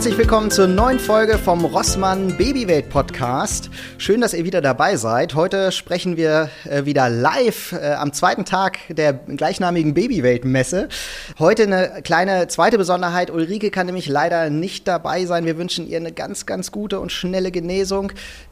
Herzlich willkommen zur neuen Folge vom Rossmann Babywelt Podcast. Schön, dass ihr wieder dabei seid. Heute sprechen wir äh, wieder live äh, am zweiten Tag der gleichnamigen Babywelt-Messe. Heute eine kleine zweite Besonderheit. Ulrike kann nämlich leider nicht dabei sein. Wir wünschen ihr eine ganz, ganz gute und schnelle Genesung.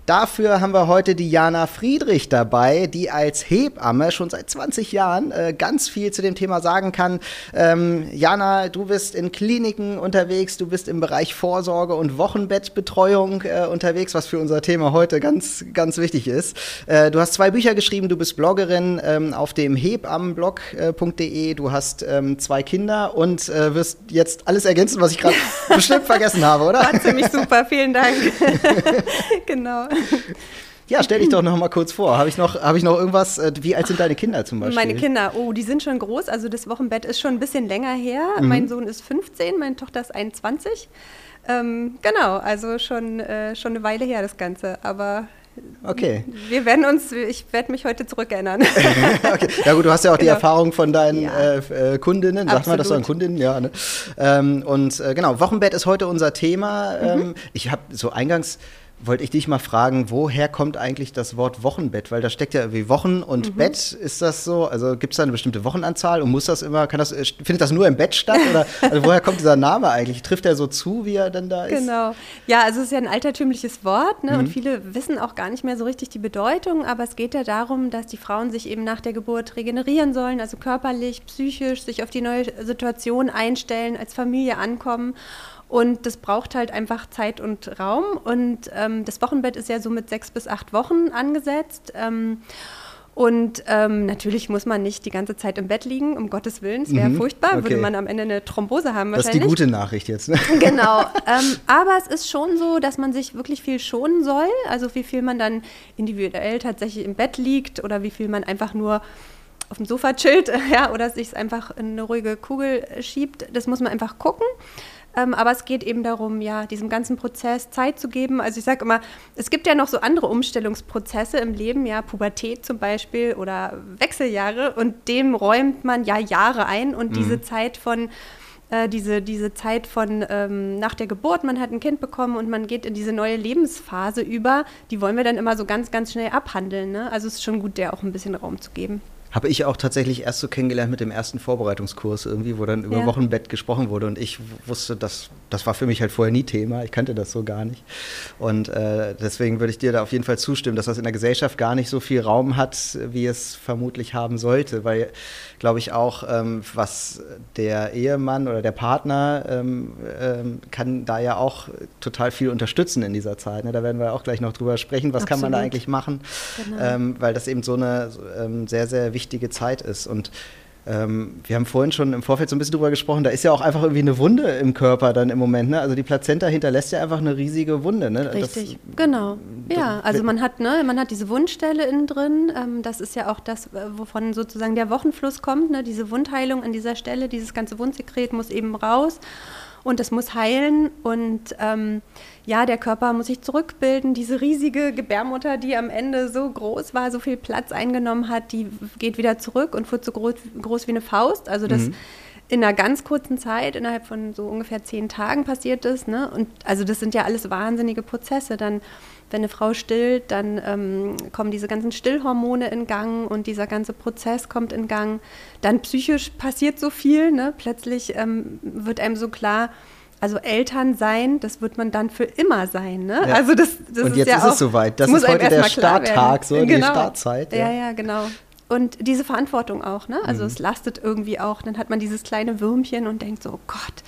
Dafür haben wir heute die Jana Friedrich dabei, die als Hebamme schon seit 20 Jahren äh, ganz viel zu dem Thema sagen kann. Ähm, Jana, du bist in Kliniken unterwegs, du bist im Bereich Vorsorge und Wochenbettbetreuung äh, unterwegs, was für unser Thema heute ganz, ganz wichtig ist. Äh, du hast zwei Bücher geschrieben, du bist Bloggerin ähm, auf dem hebammenblog.de, du hast ähm, zwei Kinder und äh, wirst jetzt alles ergänzen, was ich gerade bestimmt vergessen habe, oder? War ziemlich super, vielen Dank. genau. Ja, stell dich doch noch mal kurz vor. Habe ich, noch, hab ich noch irgendwas? Äh, wie alt sind deine Kinder zum Beispiel? Meine Kinder, oh, die sind schon groß. Also das Wochenbett ist schon ein bisschen länger her. Mhm. Mein Sohn ist 15, meine Tochter ist 21. Ähm, genau, also schon, äh, schon eine Weile her das Ganze. Aber Okay. Wir werden uns, ich werde mich heute zurückerinnern. okay. Ja gut, du hast ja auch genau. die Erfahrung von deinen ja. äh, äh Kundinnen. Sag Absolut. mal, das waren Kundinnen, ja. Ne? Ähm, und äh, genau, Wochenbett ist heute unser Thema. Mhm. Ähm, ich habe so eingangs wollte ich dich mal fragen, woher kommt eigentlich das Wort Wochenbett? Weil da steckt ja irgendwie Wochen und mhm. Bett. Ist das so? Also gibt es da eine bestimmte Wochenanzahl und muss das immer, kann das, findet das nur im Bett statt? Oder also woher kommt dieser Name eigentlich? Trifft er so zu, wie er denn da ist? Genau. Ja, also es ist ja ein altertümliches Wort ne? Mhm. und viele wissen auch gar nicht mehr so richtig die Bedeutung, aber es geht ja darum, dass die Frauen sich eben nach der Geburt regenerieren sollen, also körperlich, psychisch, sich auf die neue Situation einstellen, als Familie ankommen. Und das braucht halt einfach Zeit und Raum. Und ähm, das Wochenbett ist ja so mit sechs bis acht Wochen angesetzt. Ähm, und ähm, natürlich muss man nicht die ganze Zeit im Bett liegen, um Gottes Willen. Es wäre mhm, furchtbar, okay. würde man am Ende eine Thrombose haben wahrscheinlich. Das ist die gute Nachricht jetzt. Ne? Genau. Ähm, aber es ist schon so, dass man sich wirklich viel schonen soll. Also wie viel man dann individuell tatsächlich im Bett liegt oder wie viel man einfach nur auf dem Sofa chillt ja, oder sich einfach in eine ruhige Kugel schiebt. Das muss man einfach gucken. Ähm, aber es geht eben darum, ja, diesem ganzen Prozess Zeit zu geben. Also ich sage immer, es gibt ja noch so andere Umstellungsprozesse im Leben, ja, Pubertät zum Beispiel oder Wechseljahre und dem räumt man ja Jahre ein und mhm. diese Zeit von äh, diese, diese Zeit von ähm, nach der Geburt, man hat ein Kind bekommen und man geht in diese neue Lebensphase über, die wollen wir dann immer so ganz, ganz schnell abhandeln. Ne? Also es ist schon gut, der auch ein bisschen Raum zu geben. Habe ich auch tatsächlich erst so kennengelernt mit dem ersten Vorbereitungskurs irgendwie, wo dann über ja. Wochenbett gesprochen wurde und ich wusste, dass das war für mich halt vorher nie Thema. Ich kannte das so gar nicht. Und äh, deswegen würde ich dir da auf jeden Fall zustimmen, dass das in der Gesellschaft gar nicht so viel Raum hat, wie es vermutlich haben sollte, weil glaube ich auch, ähm, was der Ehemann oder der Partner ähm, ähm, kann da ja auch total viel unterstützen in dieser Zeit. Ne? Da werden wir auch gleich noch drüber sprechen, was Absolut. kann man da eigentlich machen, genau. Ähm, weil das eben so eine ähm, sehr sehr wichtige Zeit ist und wir haben vorhin schon im Vorfeld so ein bisschen drüber gesprochen, da ist ja auch einfach irgendwie eine Wunde im Körper dann im Moment. Ne? Also die Plazenta hinterlässt ja einfach eine riesige Wunde. Ne? Richtig, das, genau. Ja, also man hat, ne, man hat diese Wundstelle innen drin. Ähm, das ist ja auch das, äh, wovon sozusagen der Wochenfluss kommt. Ne? Diese Wundheilung an dieser Stelle, dieses ganze Wundsekret muss eben raus und es muss heilen und ähm, ja, der Körper muss sich zurückbilden. Diese riesige Gebärmutter, die am Ende so groß war, so viel Platz eingenommen hat, die geht wieder zurück und wird so groß, groß wie eine Faust. Also das mhm. in einer ganz kurzen Zeit, innerhalb von so ungefähr zehn Tagen passiert ist. Ne? Und also das sind ja alles wahnsinnige Prozesse. Dann wenn eine Frau stillt, dann ähm, kommen diese ganzen Stillhormone in Gang und dieser ganze Prozess kommt in Gang. Dann psychisch passiert so viel, ne? plötzlich ähm, wird einem so klar, also Eltern sein, das wird man dann für immer sein. Ne? Ja. Also das, das und ist jetzt ja ist auch, es soweit. Das ist heute der Starttag, so genau. die Startzeit. Ja. ja, ja, genau. Und diese Verantwortung auch, ne? Also mhm. es lastet irgendwie auch. Dann hat man dieses kleine Würmchen und denkt so, oh Gott,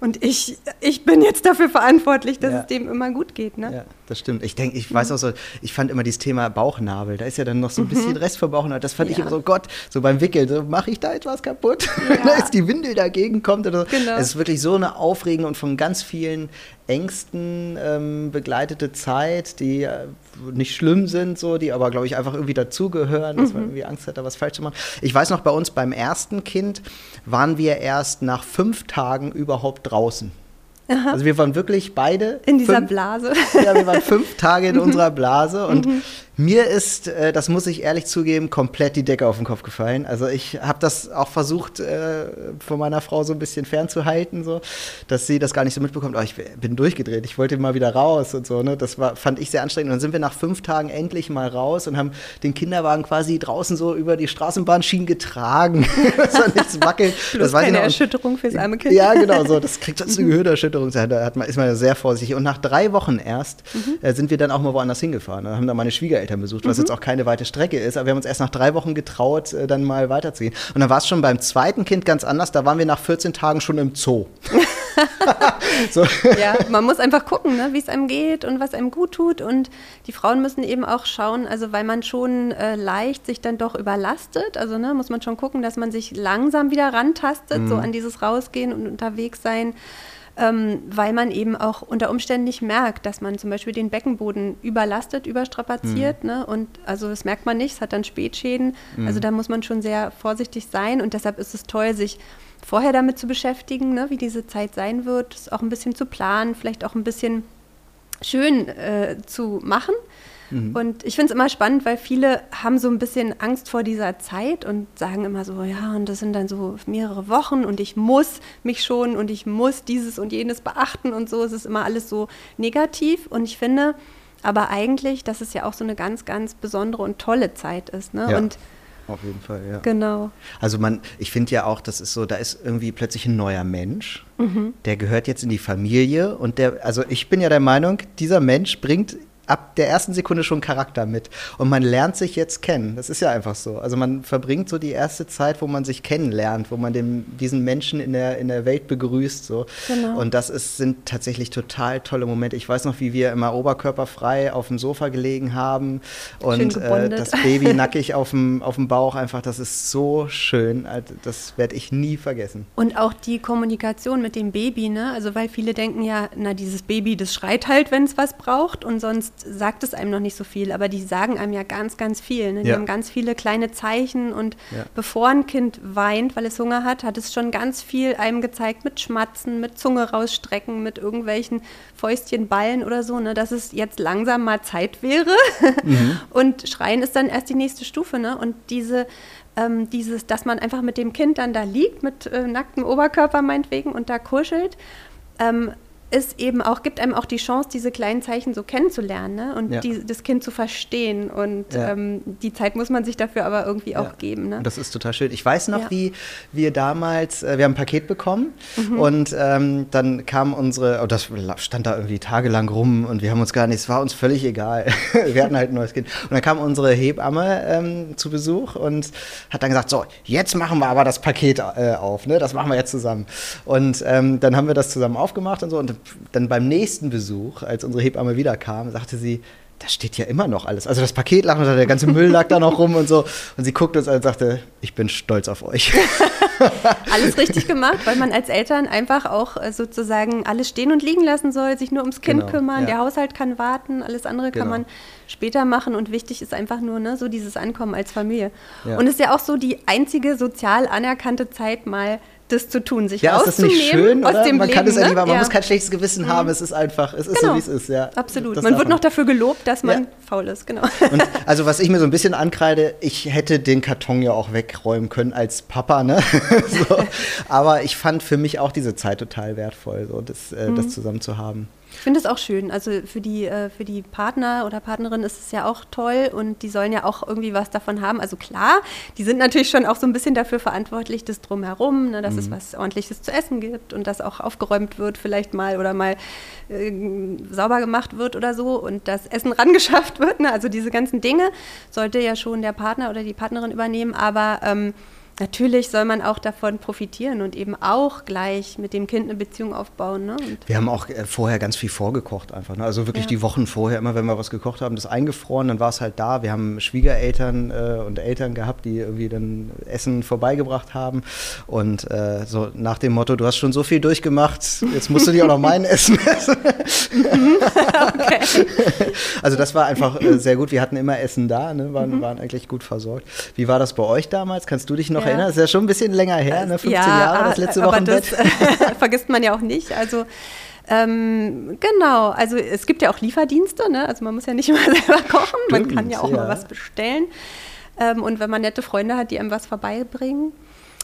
und ich, ich bin jetzt dafür verantwortlich, dass ja. es dem immer gut geht. Ne? Ja, das stimmt. Ich denke, ich weiß auch so, ich fand immer dieses Thema Bauchnabel, da ist ja dann noch so ein bisschen mhm. Rest für Bauchnabel. Das fand ja. ich immer so, Gott, so beim Wickeln, so mache ich da etwas kaputt? Ja. da ist die Windel dagegen kommt. Oder so. Genau. Es ist wirklich so eine aufregende und von ganz vielen Ängsten ähm, begleitete Zeit, die äh, nicht schlimm sind, so, die aber, glaube ich, einfach irgendwie dazugehören, dass mhm. man irgendwie Angst hat, da was falsch zu machen. Ich weiß noch, bei uns beim ersten Kind waren wir erst nach fünf Tagen überhaupt draußen. Aha. Also wir waren wirklich beide. In dieser fünf, Blase. Ja, wir waren fünf Tage in unserer Blase und mhm. Mir ist, äh, das muss ich ehrlich zugeben, komplett die Decke auf den Kopf gefallen. Also ich habe das auch versucht, äh, von meiner Frau so ein bisschen fernzuhalten, so, dass sie das gar nicht so mitbekommt. Aber ich bin durchgedreht. Ich wollte mal wieder raus und so. Ne? Das war, fand ich sehr anstrengend. Und dann sind wir nach fünf Tagen endlich mal raus und haben den Kinderwagen quasi draußen so über die Straßenbahnschienen getragen, dass da nichts wackelt. das war keine Erschütterung fürs arme Kind. Ja, genau so. Das kriegt sonst eine Gehirnerschütterung. Da hat man, ist man sehr vorsichtig. Und nach drei Wochen erst mhm. äh, sind wir dann auch mal woanders hingefahren. Da haben da meine Schwiegereltern besucht, was mhm. jetzt auch keine weite Strecke ist. Aber wir haben uns erst nach drei Wochen getraut, äh, dann mal weiterzugehen. Und dann war es schon beim zweiten Kind ganz anders. Da waren wir nach 14 Tagen schon im Zoo. so. Ja, man muss einfach gucken, ne, wie es einem geht und was einem gut tut. Und die Frauen müssen eben auch schauen, also weil man schon äh, leicht sich dann doch überlastet, also ne, muss man schon gucken, dass man sich langsam wieder rantastet, mhm. so an dieses Rausgehen und unterwegs sein ähm, weil man eben auch unter Umständen nicht merkt, dass man zum Beispiel den Beckenboden überlastet, überstrapaziert. Mhm. Ne? Und also das merkt man nicht, es hat dann Spätschäden. Mhm. Also da muss man schon sehr vorsichtig sein und deshalb ist es toll, sich vorher damit zu beschäftigen, ne, wie diese Zeit sein wird, es auch ein bisschen zu planen, vielleicht auch ein bisschen schön äh, zu machen. Mhm. Und ich finde es immer spannend, weil viele haben so ein bisschen Angst vor dieser Zeit und sagen immer so, ja, und das sind dann so mehrere Wochen und ich muss mich schon und ich muss dieses und jenes beachten und so. Es ist immer alles so negativ. Und ich finde aber eigentlich, dass es ja auch so eine ganz, ganz besondere und tolle Zeit ist. Ne? Ja. Und auf jeden Fall, ja. Genau. Also man, ich finde ja auch, das ist so, da ist irgendwie plötzlich ein neuer Mensch, mhm. der gehört jetzt in die Familie und der, also ich bin ja der Meinung, dieser Mensch bringt ab der ersten Sekunde schon Charakter mit. Und man lernt sich jetzt kennen. Das ist ja einfach so. Also man verbringt so die erste Zeit, wo man sich kennenlernt, wo man den, diesen Menschen in der, in der Welt begrüßt. So. Genau. Und das ist, sind tatsächlich total tolle Momente. Ich weiß noch, wie wir immer oberkörperfrei auf dem Sofa gelegen haben und äh, das Baby nackig auf dem, auf dem Bauch einfach. Das ist so schön. Also das werde ich nie vergessen. Und auch die Kommunikation mit dem Baby, ne? Also weil viele denken ja, na dieses Baby, das schreit halt, wenn es was braucht und sonst sagt es einem noch nicht so viel, aber die sagen einem ja ganz, ganz viel. Ne? Die ja. haben ganz viele kleine Zeichen und ja. bevor ein Kind weint, weil es Hunger hat, hat es schon ganz viel einem gezeigt mit Schmatzen, mit Zunge rausstrecken, mit irgendwelchen Fäustchen, Ballen oder so, ne? dass es jetzt langsam mal Zeit wäre. Mhm. Und Schreien ist dann erst die nächste Stufe. Ne? Und diese ähm, dieses, dass man einfach mit dem Kind dann da liegt, mit äh, nacktem Oberkörper meinetwegen und da kuschelt, ähm, ist eben auch, gibt einem auch die Chance, diese kleinen Zeichen so kennenzulernen ne? und ja. die, das Kind zu verstehen. Und ja. ähm, die Zeit muss man sich dafür aber irgendwie ja. auch geben. Ne? Das ist total schön. Ich weiß noch, wie wir damals, äh, wir haben ein Paket bekommen mhm. und ähm, dann kam unsere, oh, das stand da irgendwie tagelang rum und wir haben uns gar nicht, es war uns völlig egal. wir hatten halt ein neues Kind. Und dann kam unsere Hebamme ähm, zu Besuch und hat dann gesagt, so, jetzt machen wir aber das Paket äh, auf, ne? das machen wir jetzt zusammen. Und ähm, dann haben wir das zusammen aufgemacht und so und dann beim nächsten Besuch, als unsere Hebamme wiederkam, sagte sie, da steht ja immer noch alles. Also das Paket lag noch da, der ganze Müll lag da noch rum und so. Und sie guckte uns an und sagte, ich bin stolz auf euch. alles richtig gemacht, weil man als Eltern einfach auch äh, sozusagen alles stehen und liegen lassen soll, sich nur ums Kind genau, kümmern. Ja. Der Haushalt kann warten, alles andere kann genau. man später machen. Und wichtig ist einfach nur ne, so dieses Ankommen als Familie. Ja. Und es ist ja auch so die einzige sozial anerkannte Zeit mal das zu tun, sich ja, rauszunehmen ist das nicht schön, aus dem man Leben. Kann es ne? man ja. muss kein schlechtes Gewissen mhm. haben, es ist einfach, es ist genau. so, wie es ist. Ja. Absolut. Das man wird noch dafür gelobt, dass man ja. faul ist, genau. Und also was ich mir so ein bisschen ankreide, ich hätte den Karton ja auch wegräumen können als Papa, ne? so. Aber ich fand für mich auch diese Zeit total wertvoll, so das, äh, mhm. das zusammen zu haben. Ich finde es auch schön. Also für die, äh, für die Partner oder Partnerin ist es ja auch toll und die sollen ja auch irgendwie was davon haben. Also klar, die sind natürlich schon auch so ein bisschen dafür verantwortlich, das drumherum, ne, dass mhm. es was ordentliches zu essen gibt und dass auch aufgeräumt wird vielleicht mal oder mal äh, sauber gemacht wird oder so und das Essen rangeschafft wird. Ne? Also diese ganzen Dinge sollte ja schon der Partner oder die Partnerin übernehmen, aber ähm, Natürlich soll man auch davon profitieren und eben auch gleich mit dem Kind eine Beziehung aufbauen. Ne? wir haben auch äh, vorher ganz viel vorgekocht einfach. Ne? Also wirklich ja. die Wochen vorher, immer wenn wir was gekocht haben, das eingefroren, dann war es halt da. Wir haben Schwiegereltern äh, und Eltern gehabt, die irgendwie dann Essen vorbeigebracht haben. Und äh, so nach dem Motto, du hast schon so viel durchgemacht, jetzt musst du dir auch noch mein Essen essen. okay. Also das war einfach äh, sehr gut. Wir hatten immer Essen da, ne? waren, mhm. waren eigentlich gut versorgt. Wie war das bei euch damals? Kannst du dich noch erinnern? Das ist ja schon ein bisschen länger her, ne? 15 ja, Jahre, das letzte Woche das äh, vergisst man ja auch nicht. Also Ähm, genau, also es gibt ja auch Lieferdienste, ne? also man muss ja nicht immer selber kochen, man kann ja auch ja. mal was bestellen. Ähm, und wenn man nette Freunde hat, die einem was vorbeibringen.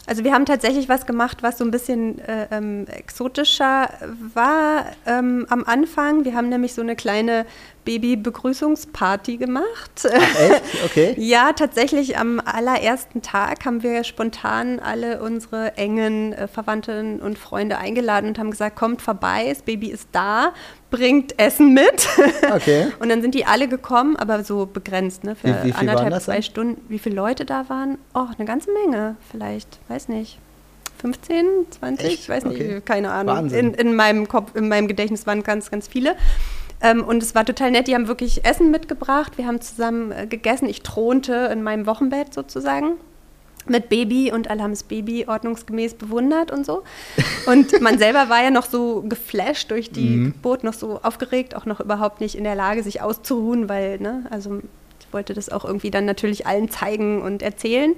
Also wir haben tatsächlich was gemacht, was so ein bisschen äh, ähm, exotischer war ähm, am Anfang. Wir haben nämlich so eine kleine Baby-Begrüßungsparty gemacht. echt? Okay. ja, tatsächlich am allerersten Tag haben wir spontan alle unsere engen äh, Verwandten und Freunde eingeladen und haben gesagt, kommt vorbei, das Baby ist da, bringt Essen mit. Okay. und dann sind die alle gekommen, aber so begrenzt, ne, für wie, wie anderthalb, zwei? Stunden. Wie viele Leute da waren? Oh, eine ganze Menge vielleicht, weiß nicht. 15, 20, Echt? ich weiß nicht, okay. keine Ahnung. In, in, meinem Kopf, in meinem Gedächtnis waren ganz, ganz viele. Ähm, und es war total nett. Die haben wirklich Essen mitgebracht. Wir haben zusammen äh, gegessen. Ich thronte in meinem Wochenbett sozusagen mit Baby und alle haben das Baby ordnungsgemäß bewundert und so. Und man selber war ja noch so geflasht durch die mhm. Geburt, noch so aufgeregt, auch noch überhaupt nicht in der Lage, sich auszuruhen, weil, ne, also ich wollte das auch irgendwie dann natürlich allen zeigen und erzählen.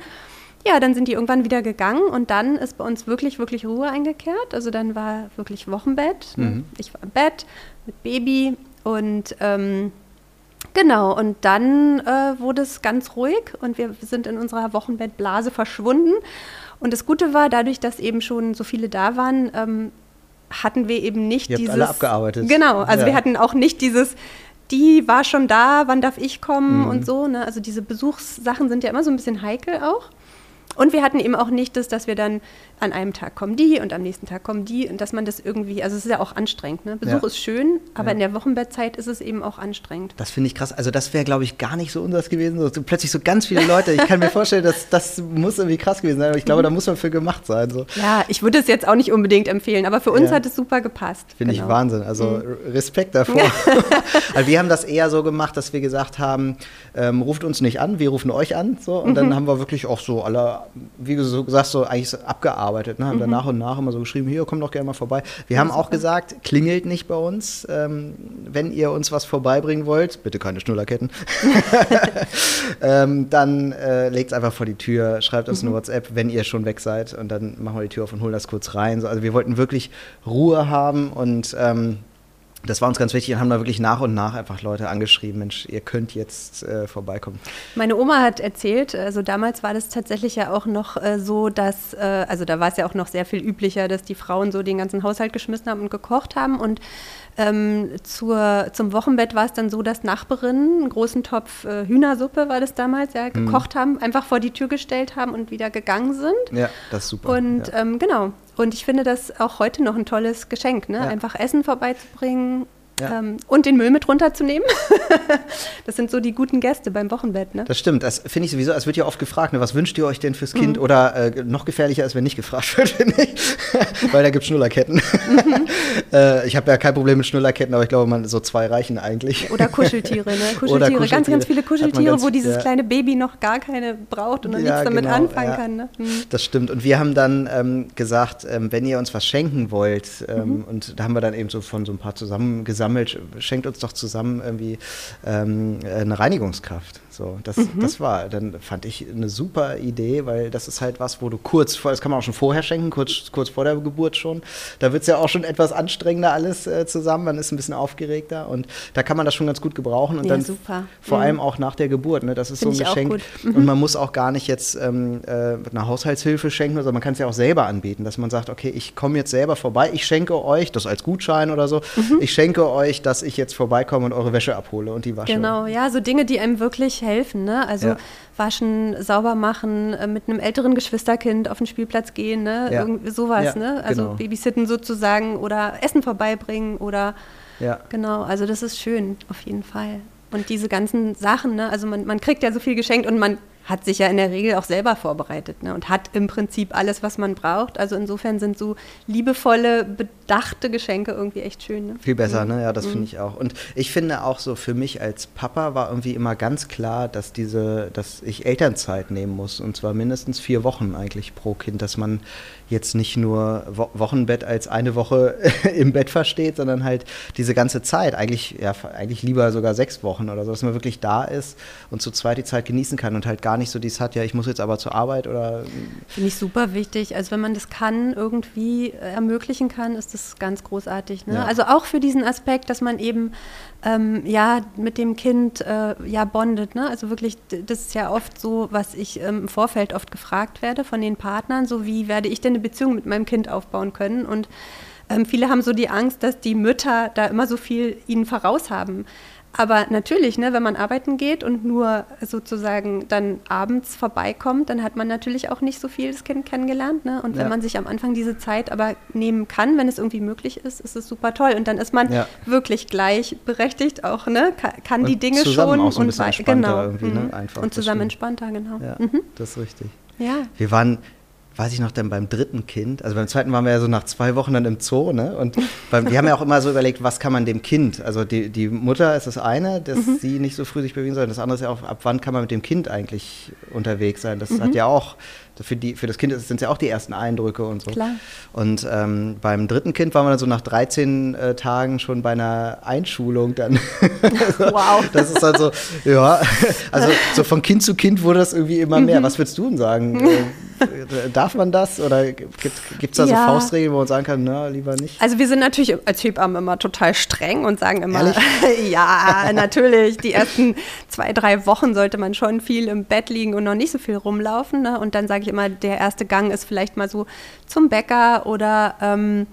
Ja, dann sind die irgendwann wieder gegangen und dann ist bei uns wirklich, wirklich Ruhe eingekehrt. Also dann war wirklich Wochenbett. Ne? Mhm. Ich war im Bett mit Baby und ähm, genau, und dann äh, wurde es ganz ruhig und wir sind in unserer Wochenbettblase verschwunden. Und das Gute war, dadurch, dass eben schon so viele da waren, ähm, hatten wir eben nicht Ihr dieses. Habt alle abgearbeitet. Genau, also ja. wir hatten auch nicht dieses, die war schon da, wann darf ich kommen mhm. und so. Ne? Also diese Besuchssachen sind ja immer so ein bisschen heikel auch. Und wir hatten eben auch nicht das, dass wir dann an einem Tag kommen die und am nächsten Tag kommen die und dass man das irgendwie, also es ist ja auch anstrengend. Ne? Besuch ja. ist schön, aber ja. in der Wochenbettzeit ist es eben auch anstrengend. Das finde ich krass. Also das wäre, glaube ich, gar nicht so unseres gewesen. So, plötzlich so ganz viele Leute. Ich kann mir vorstellen, dass das muss irgendwie krass gewesen sein. Aber ich glaube, mhm. da muss man für gemacht sein. So. Ja, ich würde es jetzt auch nicht unbedingt empfehlen, aber für uns ja. hat es super gepasst. Finde genau. ich Wahnsinn. Also mhm. Respekt davor. also wir haben das eher so gemacht, dass wir gesagt haben, ähm, ruft uns nicht an, wir rufen euch an. So, und mhm. dann haben wir wirklich auch so alle, wie du so gesagt, so eigentlich abgearbeitet. Ne? Haben danach nach und nach immer so geschrieben, hier, komm doch gerne mal vorbei. Wir haben auch gesagt, klingelt nicht bei uns, ähm, wenn ihr uns was vorbeibringen wollt, bitte keine Schnullerketten, ähm, dann äh, legt es einfach vor die Tür, schreibt uns mhm. eine WhatsApp, wenn ihr schon weg seid und dann machen wir die Tür auf und holen das kurz rein. So, also wir wollten wirklich Ruhe haben und ähm, das war uns ganz wichtig und haben da wirklich nach und nach einfach Leute angeschrieben, Mensch, ihr könnt jetzt äh, vorbeikommen. Meine Oma hat erzählt, also damals war das tatsächlich ja auch noch äh, so, dass, äh, also da war es ja auch noch sehr viel üblicher, dass die Frauen so den ganzen Haushalt geschmissen haben und gekocht haben und ähm, zur, zum Wochenbett war es dann so, dass Nachbarinnen einen großen Topf äh, Hühnersuppe, war das damals, ja, mhm. gekocht mhm. haben, einfach vor die Tür gestellt haben und wieder gegangen sind. Ja, das ist super. Und ja. ähm, genau, und ich finde das auch heute noch ein tolles Geschenk, ne? Ja. einfach Essen vorbeizubringen, ja. Ähm, und den Müll mit runterzunehmen. das sind so die guten Gäste beim Wochenbett. Ne? Das stimmt. Das finde ich sowieso. Es wird ja oft gefragt, ne, was wünscht ihr euch denn fürs Kind? Mhm. Oder äh, noch gefährlicher ist, wenn nicht gefragt wird, finde ich. Weil da gibt es Schnullerketten. Mhm. äh, ich habe ja kein Problem mit Schnullerketten, aber ich glaube, man, so zwei reichen eigentlich. Oder Kuscheltiere. Ne? Kuscheltiere. Oder Kuscheltiere. Ganz, ganz viele Kuscheltiere, ganz, wo dieses ja. kleine Baby noch gar keine braucht und noch ja, nichts damit genau, anfangen kann. Ne? Mhm. Das stimmt. Und wir haben dann ähm, gesagt, ähm, wenn ihr uns was schenken wollt, ähm, mhm. und da haben wir dann eben so von so ein paar zusammengesammelt, schenkt uns doch zusammen irgendwie ähm, eine Reinigungskraft. So, das, mhm. das war, dann fand ich eine super Idee, weil das ist halt was, wo du kurz vor, das kann man auch schon vorher schenken, kurz, kurz vor der Geburt schon. Da wird es ja auch schon etwas anstrengender alles äh, zusammen, man ist ein bisschen aufgeregter und da kann man das schon ganz gut gebrauchen und ja, dann super. vor mhm. allem auch nach der Geburt. Ne? Das ist Find so ein Geschenk. Mhm. Und man muss auch gar nicht jetzt ähm, äh, eine Haushaltshilfe schenken, sondern man kann es ja auch selber anbieten, dass man sagt, okay, ich komme jetzt selber vorbei, ich schenke euch, das als Gutschein oder so, mhm. ich schenke euch, dass ich jetzt vorbeikomme und eure Wäsche abhole und die wasche. Genau, ja, so Dinge, die einem wirklich helfen. Ne? Also ja. waschen, sauber machen, äh, mit einem älteren Geschwisterkind auf den Spielplatz gehen, ne? Ja. Irgendwie sowas. Ja, ne? Also genau. Babysitten sozusagen oder Essen vorbeibringen oder ja. genau. Also das ist schön, auf jeden Fall. Und diese ganzen Sachen, ne? also man, man kriegt ja so viel geschenkt und man hat sich ja in der Regel auch selber vorbereitet ne? und hat im Prinzip alles, was man braucht. Also insofern sind so liebevolle, bedachte Geschenke irgendwie echt schön. Ne? Viel besser, mhm. ne? Ja, das mhm. finde ich auch. Und ich finde auch so, für mich als Papa war irgendwie immer ganz klar, dass diese, dass ich Elternzeit nehmen muss. Und zwar mindestens vier Wochen eigentlich pro Kind, dass man jetzt nicht nur Wo Wochenbett als eine Woche im Bett versteht, sondern halt diese ganze Zeit, eigentlich, ja, eigentlich lieber sogar sechs Wochen oder so, dass man wirklich da ist und zu zweit die Zeit genießen kann und halt gar nicht so dies hat, ja, ich muss jetzt aber zur Arbeit oder. Finde ich super wichtig. Also wenn man das kann, irgendwie ermöglichen kann, ist das ganz großartig. Ne? Ja. Also auch für diesen Aspekt, dass man eben ähm, ja mit dem Kind äh, ja bondet. Ne? Also wirklich, das ist ja oft so, was ich ähm, im Vorfeld oft gefragt werde von den Partnern, so wie werde ich denn eine Beziehung mit meinem Kind aufbauen können und ähm, viele haben so die Angst, dass die Mütter da immer so viel ihnen voraus haben. Aber natürlich, ne, wenn man arbeiten geht und nur sozusagen dann abends vorbeikommt, dann hat man natürlich auch nicht so viel das Kind kennengelernt. Ne? Und wenn ja. man sich am Anfang diese Zeit aber nehmen kann, wenn es irgendwie möglich ist, ist es super toll. Und dann ist man ja. wirklich gleichberechtigt auch, ne? kann, kann und die Dinge schon auch so ein und genau. irgendwie, ne? Mhm. Einfach, und zusammen entspannter, genau. Ja, mhm. das ist richtig. Ja. Wir waren weiß ich noch, dann beim dritten Kind, also beim zweiten waren wir ja so nach zwei Wochen dann im Zoo, ne? Und beim, wir haben ja auch immer so überlegt, was kann man dem Kind, also die, die Mutter ist das eine, dass mhm. sie nicht so früh sich bewegen soll, das andere ist ja auch, ab wann kann man mit dem Kind eigentlich unterwegs sein? Das mhm. hat ja auch für, die, für das Kind sind es ja auch die ersten Eindrücke und so. Klar. Und ähm, beim dritten Kind waren wir dann so nach 13 äh, Tagen schon bei einer Einschulung dann. wow. Das ist halt so, ja, also so von Kind zu Kind wurde das irgendwie immer mehr. Mhm. Was würdest du denn sagen? Darf man das oder gibt es da ja. so Faustregeln, wo man sagen kann, na, lieber nicht? Also wir sind natürlich als Hebammen immer total streng und sagen immer, ja, natürlich, die ersten zwei, drei Wochen sollte man schon viel im Bett liegen und noch nicht so viel rumlaufen. Ne? Und dann sage ich immer, der erste Gang ist vielleicht mal so zum Bäcker oder ähm,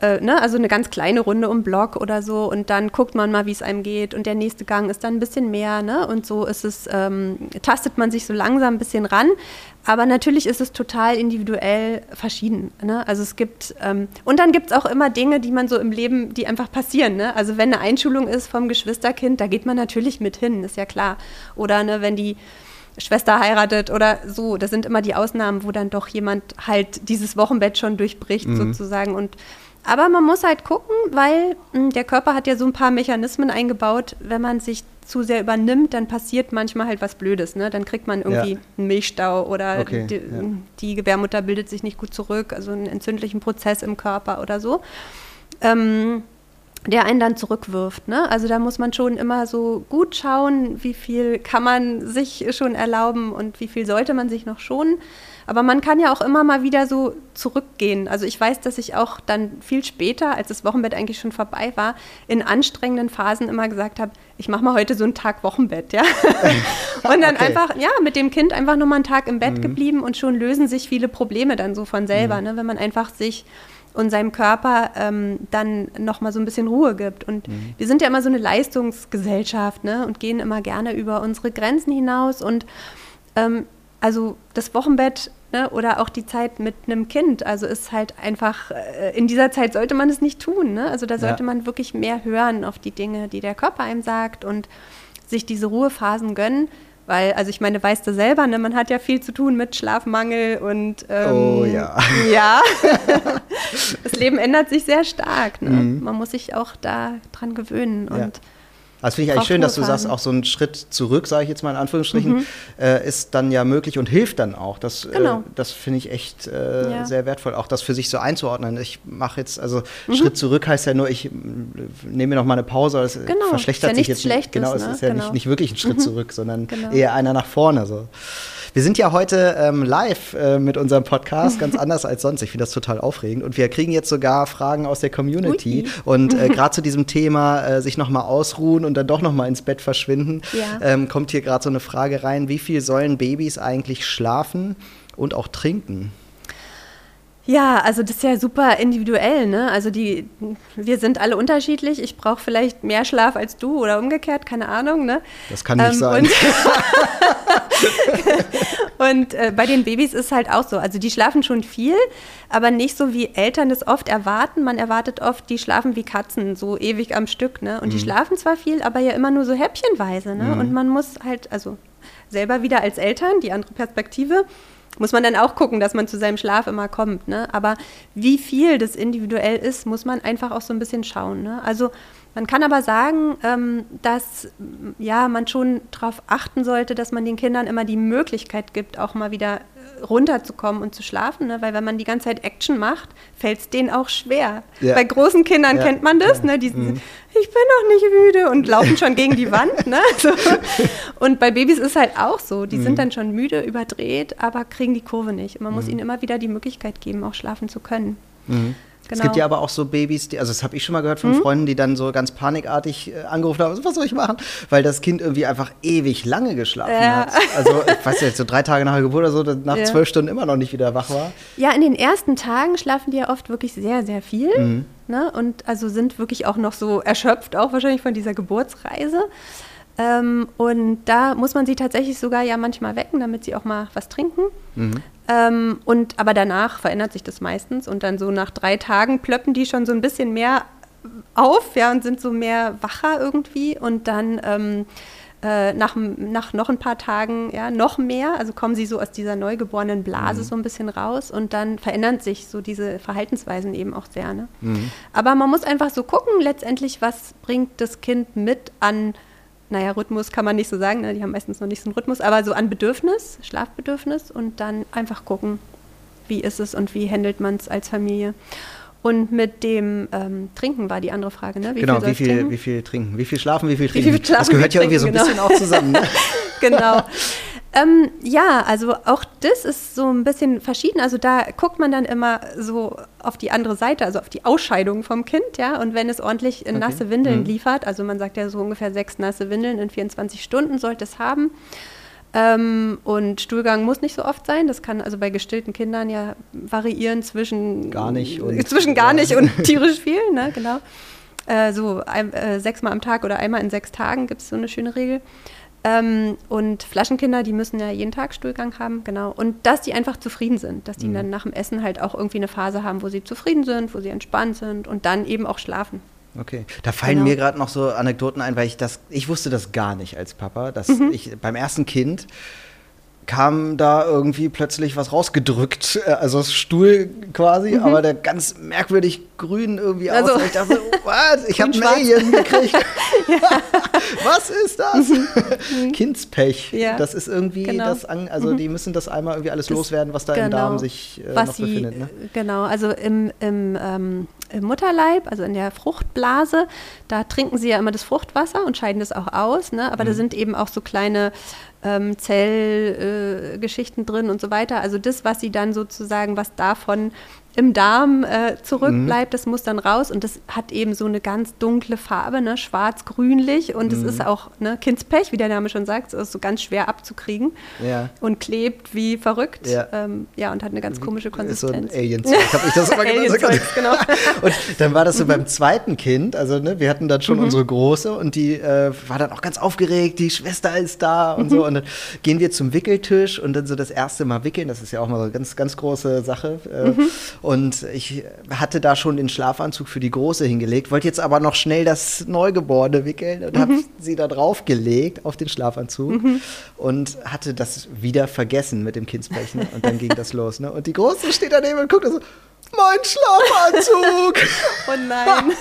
äh, ne, also eine ganz kleine Runde um Block oder so und dann guckt man mal, wie es einem geht und der nächste Gang ist dann ein bisschen mehr, ne? Und so ist es, ähm, tastet man sich so langsam ein bisschen ran. Aber natürlich ist es total individuell verschieden. Ne? Also es gibt, ähm, und dann gibt es auch immer Dinge, die man so im Leben, die einfach passieren. Ne? Also wenn eine Einschulung ist vom Geschwisterkind, da geht man natürlich mit hin, ist ja klar. Oder ne, wenn die Schwester heiratet oder so. Das sind immer die Ausnahmen, wo dann doch jemand halt dieses Wochenbett schon durchbricht mhm. sozusagen. Und aber man muss halt gucken, weil mh, hm, der Körper hat ja so ein paar Mechanismen eingebaut. Wenn man sich zu sehr übernimmt, dann passiert manchmal halt was Blödes. Ne? Dann kriegt man irgendwie ja. einen Milchstau oder okay, die, ja. die, Gebärmutter bildet sich nicht gut zurück, also einen entzündlichen Prozess im Körper oder so. Ähm, der einen dann zurückwirft. Ne? Also da muss man schon immer so gut schauen, wie viel kann man sich schon erlauben und wie viel sollte man sich noch schonen. Aber man kann ja auch immer mal wieder so zurückgehen. Also ich weiß, dass ich auch dann viel später, als das Wochenbett eigentlich schon vorbei war, in anstrengenden Phasen immer gesagt habe, ich mache mal heute so einen Tag Wochenbett, ja. und dann okay. einfach, ja, mit dem Kind einfach nur mal einen Tag im Bett mhm. geblieben und schon lösen sich viele Probleme dann so von selber, mhm. ne? wenn man einfach sich und seinem Körper ähm, dann nochmal so ein bisschen Ruhe gibt. Und mhm. wir sind ja immer so eine Leistungsgesellschaft ne? und gehen immer gerne über unsere Grenzen hinaus. Und ähm, also das Wochenbett ne, oder auch die Zeit mit einem Kind, also ist halt einfach, äh, in dieser Zeit sollte man es nicht tun. Ne? Also da sollte ja. man wirklich mehr hören auf die Dinge, die der Körper einem sagt und sich diese Ruhephasen gönnen. Weil, also ich meine, weißt du selber, ne, man hat ja viel zu tun mit Schlafmangel und ähm, Oh ja. Ja. das Leben ändert sich sehr stark. Ne? Mhm. Man muss sich auch da dran gewöhnen. Und ja. Das finde ich eigentlich schön, dass du sagst, auch so ein Schritt zurück, sage ich jetzt mal in Anführungsstrichen, mhm. äh, ist dann ja möglich und hilft dann auch. Das, äh, genau. äh, das finde ich echt äh, ja. sehr wertvoll, auch das für sich so einzuordnen. Ich mache jetzt, also mhm. Schritt zurück heißt ja nur, ich nehme mir noch mal eine Pause, das genau. verschlechtert ja sich jetzt. Schlechtes, genau, es ist ja genau. nicht, nicht wirklich ein Schritt mhm. zurück, sondern genau. eher einer nach vorne. So. Wir sind ja heute ähm, live äh, mit unserem Podcast, ganz anders als sonst. Ich finde das total aufregend. Und wir kriegen jetzt sogar Fragen aus der Community. Ui. Und äh, gerade zu diesem Thema äh, sich nochmal ausruhen und dann doch nochmal ins Bett verschwinden, ja. ähm, kommt hier gerade so eine Frage rein. Wie viel sollen Babys eigentlich schlafen und auch trinken? Ja, also das ist ja super individuell, ne? Also die, wir sind alle unterschiedlich. Ich brauche vielleicht mehr Schlaf als du oder umgekehrt, keine Ahnung, ne? Das kann nicht ähm, sein. Und, und äh, bei den Babys ist es halt auch so. Also die schlafen schon viel, aber nicht so wie Eltern es oft erwarten. Man erwartet oft, die schlafen wie Katzen, so ewig am Stück, ne? Und mhm. die schlafen zwar viel, aber ja immer nur so häppchenweise, ne? Mhm. Und man muss halt, also selber wieder als Eltern, die andere Perspektive, muss man dann auch gucken, dass man zu seinem Schlaf immer kommt. Ne? Aber wie viel das individuell ist, muss man einfach auch so ein bisschen schauen. Ne? Also man kann aber sagen, ähm, dass ja, man schon darauf achten sollte, dass man den Kindern immer die Möglichkeit gibt, auch mal wieder runterzukommen und zu schlafen, ne? weil wenn man die ganze Zeit Action macht, fällt es denen auch schwer. Ja. Bei großen Kindern ja. kennt man das, ne? die mhm. ich bin noch nicht müde und laufen schon gegen die Wand. Ne? So. Und bei Babys ist es halt auch so, die mhm. sind dann schon müde, überdreht, aber kriegen die Kurve nicht. Und man muss mhm. ihnen immer wieder die Möglichkeit geben, auch schlafen zu können. Genau. Es gibt ja aber auch so Babys, die, also das habe ich schon mal gehört von mhm. Freunden, die dann so ganz panikartig äh, angerufen haben, was soll ich machen? Weil das Kind irgendwie einfach ewig lange geschlafen ja. hat. Also ich weiß nicht, so drei Tage nach der Geburt oder so, nach ja. zwölf Stunden immer noch nicht wieder wach war. Ja, in den ersten Tagen schlafen die ja oft wirklich sehr, sehr viel. Mhm. Ne? Und also sind wirklich auch noch so erschöpft, auch wahrscheinlich von dieser Geburtsreise. Ähm, und da muss man sie tatsächlich sogar ja manchmal wecken, damit sie auch mal was trinken. Mhm. Ähm, und aber danach verändert sich das meistens und dann so nach drei Tagen plöppen die schon so ein bisschen mehr auf, ja, und sind so mehr wacher irgendwie und dann ähm, äh, nach, nach noch ein paar Tagen ja noch mehr, also kommen sie so aus dieser neugeborenen Blase mhm. so ein bisschen raus und dann verändern sich so diese Verhaltensweisen eben auch sehr. Ne? Mhm. Aber man muss einfach so gucken, letztendlich, was bringt das Kind mit an naja, Rhythmus kann man nicht so sagen, ne? die haben meistens noch nicht so einen Rhythmus, aber so an Bedürfnis, Schlafbedürfnis und dann einfach gucken, wie ist es und wie handelt man es als Familie. Und mit dem ähm, Trinken war die andere Frage, ne? Wie genau, viel wie, viel, wie viel trinken? Wie viel schlafen, wie viel trinken? Wie viel schlafen, das gehört ja irgendwie so ein genau. bisschen auch zusammen. Ne? genau. Ähm, ja, also auch das ist so ein bisschen verschieden. Also da guckt man dann immer so auf die andere Seite, also auf die Ausscheidung vom Kind, ja. Und wenn es ordentlich in okay. nasse Windeln mhm. liefert, also man sagt ja so ungefähr sechs nasse Windeln in 24 Stunden sollte es haben. Ähm, und Stuhlgang muss nicht so oft sein. Das kann also bei gestillten Kindern ja variieren zwischen gar nicht und zwischen gar nicht und tierisch viel, ne? Genau. Äh, so ein, äh, sechsmal am Tag oder einmal in sechs Tagen gibt es so eine schöne Regel. Ähm, und Flaschenkinder, die müssen ja jeden Tag Stuhlgang haben, genau. Und dass die einfach zufrieden sind, dass die mhm. dann nach dem Essen halt auch irgendwie eine Phase haben, wo sie zufrieden sind, wo sie entspannt sind und dann eben auch schlafen. Okay, da fallen genau. mir gerade noch so Anekdoten ein, weil ich das, ich wusste das gar nicht als Papa, dass mhm. ich beim ersten Kind kam da irgendwie plötzlich was rausgedrückt, äh, also das Stuhl quasi, mhm. aber der ganz merkwürdig grün irgendwie also, aus. Ich dachte, was? Ich habe Alien gekriegt. was ist das? Mhm. Kindspech. Ja. Das ist irgendwie genau. das, an, also mhm. die müssen das einmal irgendwie alles das, loswerden, was da genau. im Darm sich äh, noch befindet. Ne? Genau, also im, im, ähm, im Mutterleib, also in der Fruchtblase, da trinken sie ja immer das Fruchtwasser und scheiden das auch aus, ne? aber da mhm. sind eben auch so kleine ähm, Zellgeschichten äh, drin und so weiter. Also das, was sie dann sozusagen, was davon im Darm äh, zurückbleibt, mhm. das muss dann raus und das hat eben so eine ganz dunkle Farbe, ne, schwarz-grünlich und es mhm. ist auch ne, Kindspech, wie der Name schon sagt, es ist so ganz schwer abzukriegen ja. und klebt wie verrückt, ja. Ähm, ja, und hat eine ganz komische Konsistenz. Ist so ein Alien-Zeug, habe ich das immer genannt. genau. und dann war das so mhm. beim zweiten Kind, also ne, wir hatten dann schon mhm. unsere Große und die äh, war dann auch ganz aufgeregt, die Schwester ist da und so mhm. und dann gehen wir zum Wickeltisch und dann so das erste Mal wickeln, das ist ja auch mal so eine ganz, ganz große Sache äh. Und ich hatte da schon den Schlafanzug für die Große hingelegt, wollte jetzt aber noch schnell das Neugeborene wickeln und mhm. habe sie da drauf gelegt auf den Schlafanzug mhm. und hatte das wieder vergessen mit dem Kindsbrechen. Und dann ging das los. Ne? Und die Große steht daneben und guckt so, mein Schlafanzug! oh nein.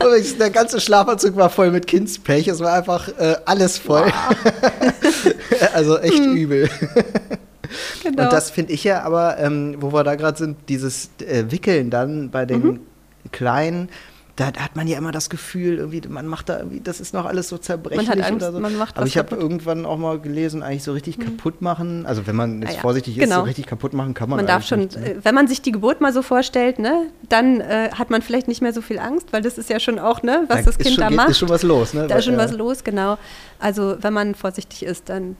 und ich, der ganze Schlafanzug war voll mit Kindspech. Es war einfach äh, alles voll. Wow. also echt hm. übel. Genau. Und das finde ich ja aber, ähm, wo wir da gerade sind, dieses äh, Wickeln dann bei den mhm. Kleinen, da, da, hat man ja immer das Gefühl, irgendwie, man macht da irgendwie, das ist noch alles so zerbrechlich man hat Angst, oder so. Man macht Aber ich habe irgendwann auch mal gelesen, eigentlich so richtig mhm. kaputt machen, also wenn man jetzt ah, ja. vorsichtig genau. ist, so richtig kaputt machen kann man. Man darf schon, nicht, ne? Äh, wenn man sich die Geburt mal so vorstellt, ne, dann äh, hat man vielleicht nicht mehr so viel Angst, weil das ist ja schon auch, ne, was da das Kind schon, da macht. Da ist schon was los, ne? Da ist schon ja. was los, genau. Also wenn man vorsichtig ist, dann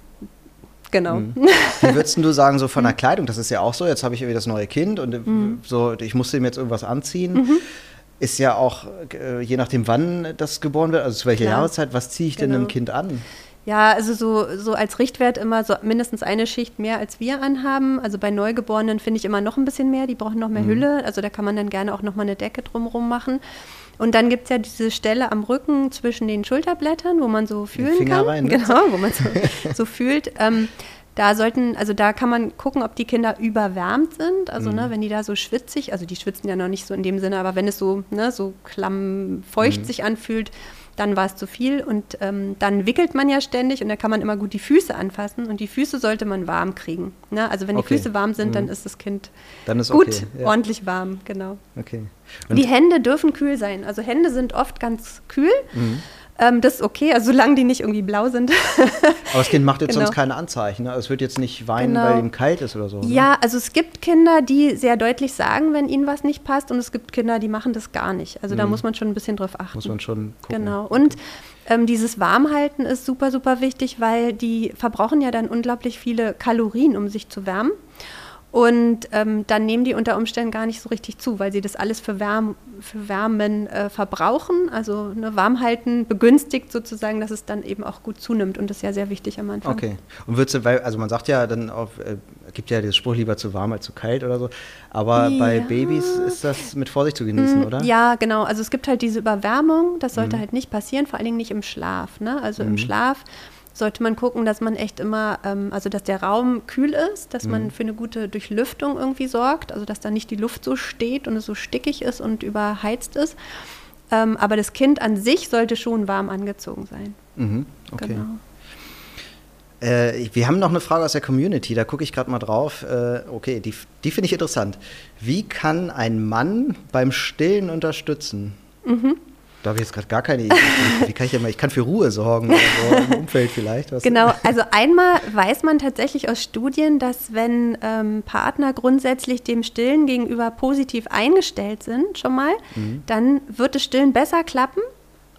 Genau. Mhm. Wie würdest du sagen, so von der Kleidung, das ist ja auch so, jetzt habe ich irgendwie das neue Kind und mhm. so, ich musste ihm jetzt irgendwas anziehen. Mhm. Ist ja auch, äh, je nachdem, wann das geboren wird, also zu welcher Klar. Jahreszeit, was ziehe ich genau. denn einem Kind an? Ja, also so, so als Richtwert immer so mindestens eine Schicht mehr, als wir anhaben. Also bei Neugeborenen finde ich immer noch ein bisschen mehr, die brauchen noch mehr mhm. Hülle. Also da kann man dann gerne auch noch mal eine Decke drumherum machen. Und dann gibt es ja diese Stelle am Rücken zwischen den Schulterblättern, wo man so fühlen Finger kann. Rein, ne? Genau, wo man so, so fühlt. Ähm, da sollten, also da kann man gucken, ob die Kinder überwärmt sind. Also, ne, mhm. ne, wenn die da so schwitzig, also die schwitzen ja noch nicht so in dem Sinne, aber wenn es so, ne, so klamm feucht mhm. sich anfühlt, dann war es zu viel und ähm, dann wickelt man ja ständig und da kann man immer gut die Füße anfassen und die Füße sollte man warm kriegen. Ne? Also wenn die okay. Füße warm sind, mhm. dann ist das Kind ist gut, okay. ja. ordentlich warm, genau. Okay. die Hände dürfen kühl sein. Also Hände sind oft ganz kühl. Mhm. Ähm, das ist okay, also solange die nicht irgendwie blau sind. Aber das Kind macht jetzt genau. sonst keine Anzeichen. Ne? Es wird jetzt nicht weinen, genau. weil ihm kalt ist oder so. Ne? Ja, also es gibt Kinder, die sehr deutlich sagen, wenn ihnen was nicht passt, und es gibt Kinder, die machen das gar nicht. Also mhm. da muss man schon ein bisschen drauf achten. Muss man schon gucken. Genau. Und ähm, dieses Warmhalten ist super, super wichtig, weil die verbrauchen ja dann unglaublich viele Kalorien, um sich zu wärmen. Und ähm, dann nehmen die unter Umständen gar nicht so richtig zu, weil sie das alles für, Wärm, für Wärmen äh, verbrauchen. Also ne, Warmhalten begünstigt sozusagen, dass es dann eben auch gut zunimmt. Und das ist ja sehr wichtig am Anfang. Okay. Und würdest du, weil, also man sagt ja dann auch, äh, gibt ja den Spruch lieber zu warm als zu kalt oder so. Aber ja. bei Babys ist das mit Vorsicht zu genießen, mm, oder? Ja, genau. Also es gibt halt diese Überwärmung. Das sollte mhm. halt nicht passieren, vor allen Dingen nicht im Schlaf. Ne? Also mhm. im Schlaf sollte man gucken, dass man echt immer, ähm, also dass der Raum kühl ist, dass mhm. man für eine gute Durchlüftung irgendwie sorgt, also dass da nicht die Luft so steht und es so stickig ist und überheizt ist. Ähm, aber das Kind an sich sollte schon warm angezogen sein. Mhm. Okay. Genau. Äh, wir haben noch eine Frage aus der Community, da gucke ich gerade mal drauf. Äh, okay, die, die finde ich interessant. Wie kann ein Mann beim Stillen unterstützen? Mhm. Da habe ich jetzt gerade gar keine Idee. Wie kann ich ja mal, ich kann für Ruhe sorgen oder so im Umfeld vielleicht. Was genau, also einmal weiß man tatsächlich aus Studien, dass wenn ähm, Partner grundsätzlich dem Stillen gegenüber positiv eingestellt sind, schon mal, mhm. dann wird das Stillen besser klappen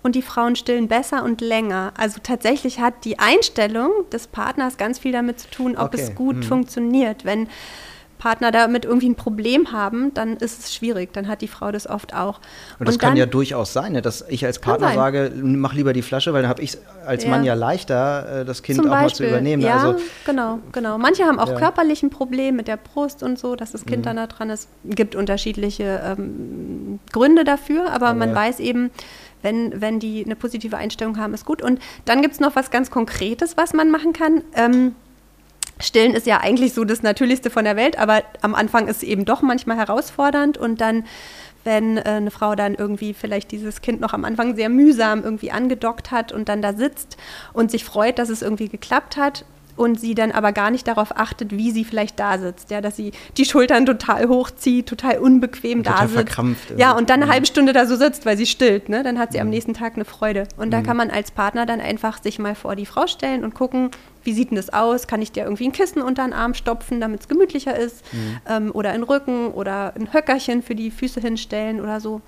und die Frauen stillen besser und länger. Also tatsächlich hat die Einstellung des Partners ganz viel damit zu tun, ob okay. es gut mhm. funktioniert. Wenn Partner damit irgendwie ein Problem haben, dann ist es schwierig. Dann hat die Frau das oft auch. Und das und kann dann, ja durchaus sein, ne? dass ich als Partner sage, mach lieber die Flasche, weil dann habe ich als ja. Mann ja leichter, äh, das Kind Zum auch Beispiel. mal zu übernehmen. Ja, also, genau, genau. Manche haben auch ja. körperlichen Problem mit der Brust und so, dass das Kind mhm. dann da dran ist. Es gibt unterschiedliche ähm, Gründe dafür, aber, aber man weiß eben, wenn, wenn die eine positive Einstellung haben, ist gut. Und dann gibt es noch was ganz Konkretes, was man machen kann. Ähm, Stillen ist ja eigentlich so das Natürlichste von der Welt, aber am Anfang ist es eben doch manchmal herausfordernd und dann wenn äh, eine Frau dann irgendwie vielleicht dieses Kind noch am Anfang sehr mühsam irgendwie angedockt hat und dann da sitzt und sich freut, dass es irgendwie geklappt hat, und sie dann aber gar nicht darauf achtet, wie sie vielleicht da sitzt. Ja, dass sie die Schultern total hochzieht, total unbequem total da sitzt. Verkrampft ja, und dann eine halbe Stunde da so sitzt, weil sie stillt. Ne? Dann hat sie mhm. am nächsten Tag eine Freude. Und da mhm. kann man als Partner dann einfach sich mal vor die Frau stellen und gucken, wie sieht denn das aus? Kann ich dir irgendwie ein Kissen unter den Arm stopfen, damit es gemütlicher ist? Mhm. Ähm, oder einen Rücken oder ein Höckerchen für die Füße hinstellen oder so.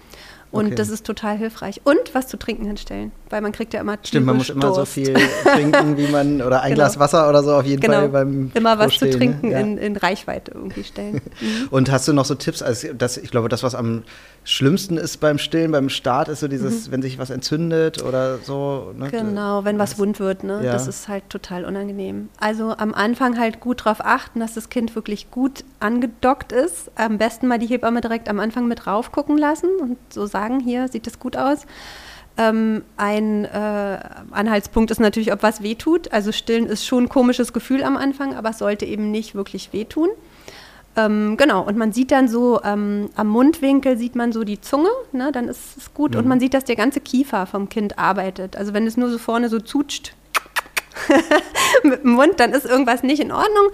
Und okay. das ist total hilfreich. Und was zu trinken hinstellen, weil man kriegt ja immer Stimmt, man muss immer so viel trinken, wie man, oder ein genau. Glas Wasser oder so auf jeden genau. Fall beim Immer was zu trinken ja. in, in, Reichweite irgendwie stellen. Mhm. Und hast du noch so Tipps, also das, ich glaube, das, was am schlimmsten ist beim Stillen, beim Start, ist so dieses, mhm. wenn sich was entzündet oder so. Ne? Genau, wenn was wund wird, ne? Ja. das ist halt total unangenehm. Also am Anfang halt gut darauf achten, dass das Kind wirklich gut angedockt ist. Am besten mal die Hebamme direkt am Anfang mit rauf gucken lassen und so sagen, hier sieht das gut aus. Ähm, ein äh, Anhaltspunkt ist natürlich, ob was wehtut. Also stillen ist schon ein komisches Gefühl am Anfang, aber es sollte eben nicht wirklich wehtun. Ähm, genau, und man sieht dann so ähm, am Mundwinkel sieht man so die Zunge, ne, dann ist es gut. Mhm. Und man sieht, dass der ganze Kiefer vom Kind arbeitet. Also wenn es nur so vorne so zutscht mit dem Mund, dann ist irgendwas nicht in Ordnung.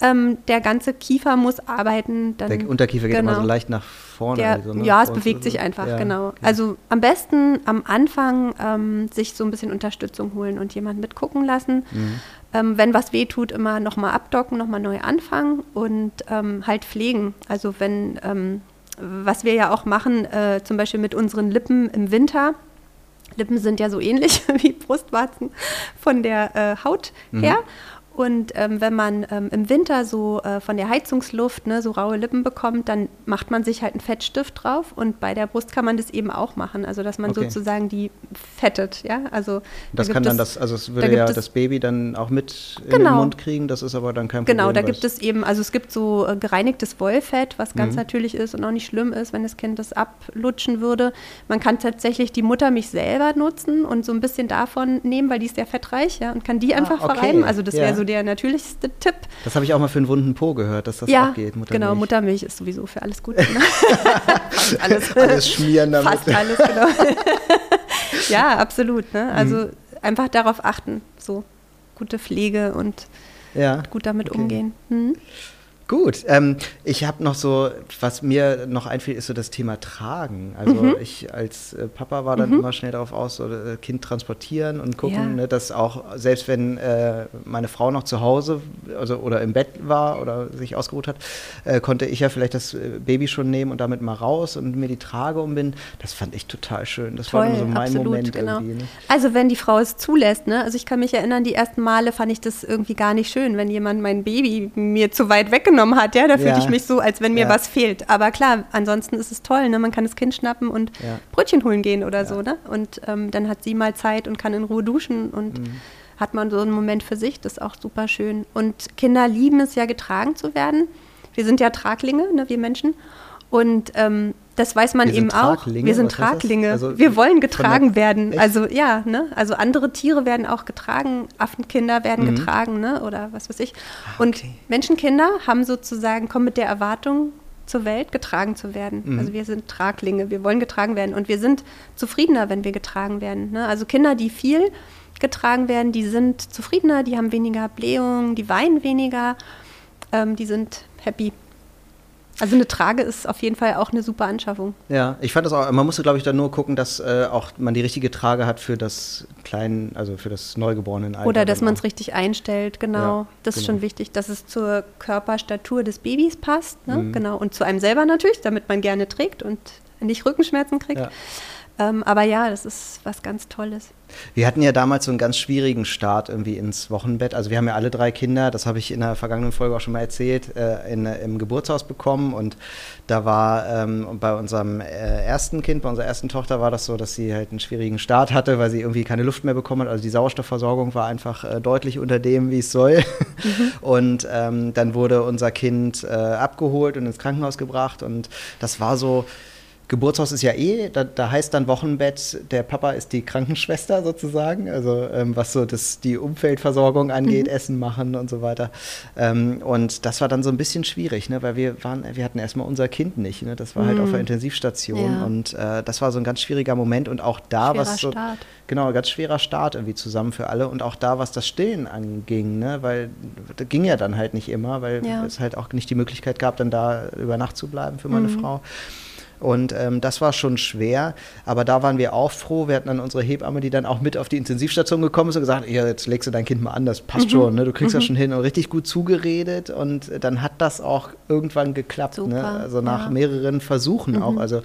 Ähm, der ganze Kiefer muss arbeiten. Dann, der Unterkiefer geht genau. immer so leicht nach vorne. Der, also, ne? Ja, es bewegt sich einfach, ja, genau. Okay. Also am besten am Anfang ähm, sich so ein bisschen Unterstützung holen und jemand mitgucken lassen. Mhm. Ähm, wenn was weh tut, immer nochmal abdocken, nochmal neu anfangen und ähm, halt pflegen. Also wenn, ähm, was wir ja auch machen, äh, zum Beispiel mit unseren Lippen im Winter, Lippen sind ja so ähnlich wie Brustwarzen von der äh, Haut mhm. her. Und ähm, wenn man ähm, im Winter so äh, von der Heizungsluft ne, so raue Lippen bekommt, dann macht man sich halt einen Fettstift drauf. Und bei der Brust kann man das eben auch machen. Also dass man okay. sozusagen die fettet, ja. Also das da kann dann das, also es würde da ja das Baby dann auch mit genau. in den genau. Mund kriegen. Das ist aber dann kein genau, Problem. Genau, da gibt es eben, also es gibt so äh, gereinigtes Wollfett, was ganz mhm. natürlich ist und auch nicht schlimm ist, wenn das Kind das ablutschen würde. Man kann tatsächlich die Muttermilch selber nutzen und so ein bisschen davon nehmen, weil die ist sehr fettreich, ja, und kann die ah, einfach okay. verreiben. Also das ja. wäre so der natürlichste Tipp. Das habe ich auch mal für einen wunden Po gehört, dass das ja, auch geht. Muttermilch. Genau, Muttermilch ist sowieso für alles gut. Ne? alles, alles schmieren damit. Fast alles, genau. ja, absolut. Ne? Also mhm. einfach darauf achten, so gute Pflege und ja. gut damit okay. umgehen. Mhm. Gut, ähm, ich habe noch so, was mir noch einfällt, ist so das Thema Tragen. Also mhm. ich als äh, Papa war dann mhm. immer schnell darauf aus, so äh, Kind transportieren und gucken, ja. ne, dass auch, selbst wenn äh, meine Frau noch zu Hause also, oder im Bett war oder sich ausgeruht hat, äh, konnte ich ja vielleicht das äh, Baby schon nehmen und damit mal raus und mir die Trage umbinden. Das fand ich total schön. Das Toll, war so mein absolut, Moment genau. irgendwie. Ne? Also wenn die Frau es zulässt, ne? Also ich kann mich erinnern, die ersten Male fand ich das irgendwie gar nicht schön, wenn jemand mein Baby mir zu weit weggenommen mitgenommen hat, ja, da fühlte ja. ich mich so, als wenn mir ja. was fehlt. Aber klar, ansonsten ist es toll, ne? Man kann das Kind schnappen und ja. Brötchen holen gehen oder so, ne? Und ähm, dann hat sie mal Zeit und kann in Ruhe duschen und mhm. hat man so einen Moment für sich, das ist auch super schön. Und Kinder lieben es ja, getragen zu werden. Wir sind ja Traglinge, ne, wir Menschen. Und ähm, das weiß man eben auch. Wir sind Traglinge. Also wir wollen getragen werden. Echt? Also ja, ne? Also andere Tiere werden auch getragen, Affenkinder werden mhm. getragen, ne? Oder was weiß ich. Ah, Und okay. Menschenkinder haben sozusagen, kommen mit der Erwartung zur Welt, getragen zu werden. Mhm. Also wir sind Traglinge, wir wollen getragen werden. Und wir sind zufriedener, wenn wir getragen werden. Ne? Also Kinder, die viel getragen werden, die sind zufriedener, die haben weniger Blähungen, die weinen weniger, ähm, die sind happy. Also eine Trage ist auf jeden Fall auch eine super Anschaffung. Ja, ich fand das auch, man musste glaube ich dann nur gucken, dass äh, auch man die richtige Trage hat für das kleinen, also für das neugeborene Alter. Oder dass man es richtig einstellt, genau. Ja, das ist genau. schon wichtig, dass es zur Körperstatur des Babys passt, ne? Mhm. genau. Und zu einem selber natürlich, damit man gerne trägt und nicht Rückenschmerzen kriegt. Ja. Ähm, aber ja, das ist was ganz Tolles. Wir hatten ja damals so einen ganz schwierigen Start irgendwie ins Wochenbett. Also wir haben ja alle drei Kinder, das habe ich in der vergangenen Folge auch schon mal erzählt, äh, in, im Geburtshaus bekommen. Und da war ähm, bei unserem äh, ersten Kind, bei unserer ersten Tochter war das so, dass sie halt einen schwierigen Start hatte, weil sie irgendwie keine Luft mehr bekommen hat. Also die Sauerstoffversorgung war einfach äh, deutlich unter dem, wie es soll. Mhm. Und ähm, dann wurde unser Kind äh, abgeholt und ins Krankenhaus gebracht. Und das war so Geburtshaus ist ja eh, da, da, heißt dann Wochenbett, der Papa ist die Krankenschwester sozusagen, also ähm, was so das, die Umfeldversorgung angeht, mhm. Essen machen und so weiter. Ähm, und das war dann so ein bisschen schwierig, ne, weil wir waren, wir hatten erstmal unser Kind nicht, ne, das war mhm. halt auf der mhm. Intensivstation ja. und äh, das war so ein ganz schwieriger Moment und auch da schwerer was so, Start. genau, ganz schwerer Start irgendwie zusammen für alle und auch da, was das Stillen anging, ne, weil das ging ja dann halt nicht immer, weil ja. es halt auch nicht die Möglichkeit gab, dann da über Nacht zu bleiben für meine mhm. Frau. Und ähm, das war schon schwer, aber da waren wir auch froh. Wir hatten dann unsere Hebamme, die dann auch mit auf die Intensivstation gekommen ist und gesagt, ja, jetzt legst du dein Kind mal an, das passt mhm. schon, ne? du kriegst mhm. das schon hin und richtig gut zugeredet und dann hat das auch irgendwann geklappt, ne? also nach ja. mehreren Versuchen mhm. auch. Also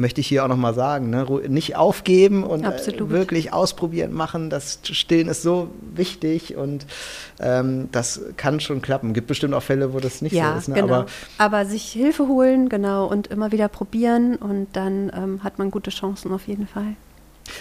möchte ich hier auch nochmal sagen, ne? nicht aufgeben und äh, wirklich ausprobieren, machen. Das Stillen ist so wichtig und ähm, das kann schon klappen. Gibt bestimmt auch Fälle, wo das nicht ja, so ist. Ne? Genau. Aber, Aber, sich Hilfe holen, genau, und immer wieder probieren und dann ähm, hat man gute Chancen auf jeden Fall.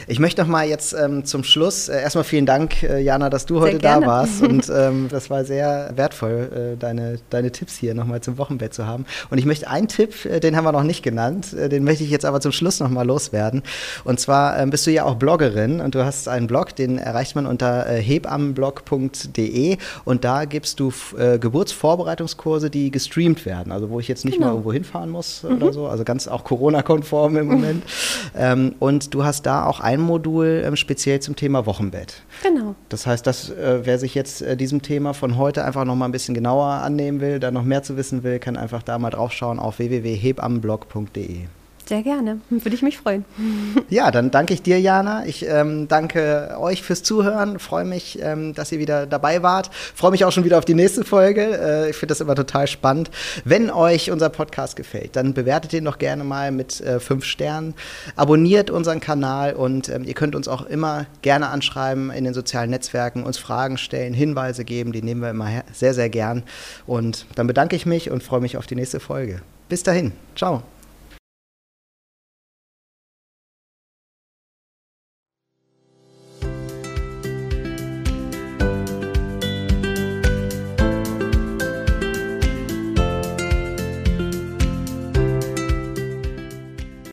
Ich möchte noch mal jetzt ähm, zum Schluss äh, erstmal vielen Dank, äh, Jana, dass du heute da warst. Und ähm, das war sehr wertvoll, äh, deine, deine Tipps hier nochmal zum Wochenbett zu haben. Und ich möchte einen Tipp, äh, den haben wir noch nicht genannt, äh, den möchte ich jetzt aber zum Schluss nochmal loswerden. Und zwar ähm, bist du ja auch Bloggerin und du hast einen Blog, den erreicht man unter äh, hebammenblog.de und da gibst du Geburtsvorbereitungskurse, die gestreamt werden. Also wo ich jetzt nicht genau. mal irgendwo hinfahren muss mhm. oder so. Also ganz auch Corona-konform im Moment. Mhm. und du hast da auch auch ein Modul ähm, speziell zum Thema Wochenbett. Genau. Das heißt, dass äh, wer sich jetzt äh, diesem Thema von heute einfach noch mal ein bisschen genauer annehmen will, da noch mehr zu wissen will, kann einfach da mal draufschauen auf www.hebammenblog.de. Sehr gerne, würde ich mich freuen. Ja, dann danke ich dir, Jana. Ich ähm, danke euch fürs Zuhören. Freue mich, ähm, dass ihr wieder dabei wart. Freue mich auch schon wieder auf die nächste Folge. Äh, ich finde das immer total spannend. Wenn euch unser Podcast gefällt, dann bewertet ihn doch gerne mal mit äh, fünf Sternen. Abonniert unseren Kanal und ähm, ihr könnt uns auch immer gerne anschreiben in den sozialen Netzwerken, uns Fragen stellen, Hinweise geben. Die nehmen wir immer sehr, sehr gern. Und dann bedanke ich mich und freue mich auf die nächste Folge. Bis dahin. Ciao.